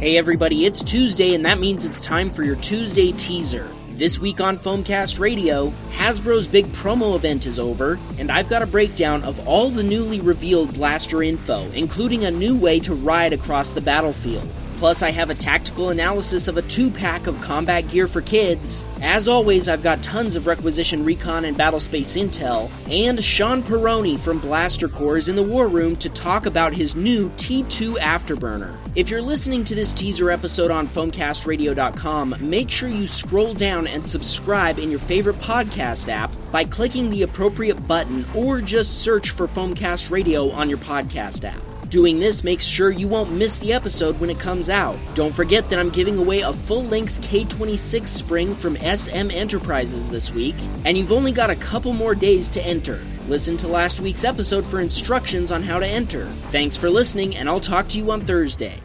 Hey everybody, it's Tuesday, and that means it's time for your Tuesday teaser. This week on Foamcast Radio, Hasbro's big promo event is over, and I've got a breakdown of all the newly revealed blaster info, including a new way to ride across the battlefield. Plus, I have a tactical analysis of a two pack of combat gear for kids. As always, I've got tons of requisition recon and battlespace intel, and Sean Peroni from Blaster Corps is in the war room to talk about his new T2 Afterburner. If you're listening to this teaser episode on foamcastradio.com, make sure you scroll down and subscribe in your favorite podcast app by clicking the appropriate button or just search for Foamcast Radio on your podcast app. Doing this makes sure you won't miss the episode when it comes out. Don't forget that I'm giving away a full length K26 spring from SM Enterprises this week, and you've only got a couple more days to enter. Listen to last week's episode for instructions on how to enter. Thanks for listening, and I'll talk to you on Thursday.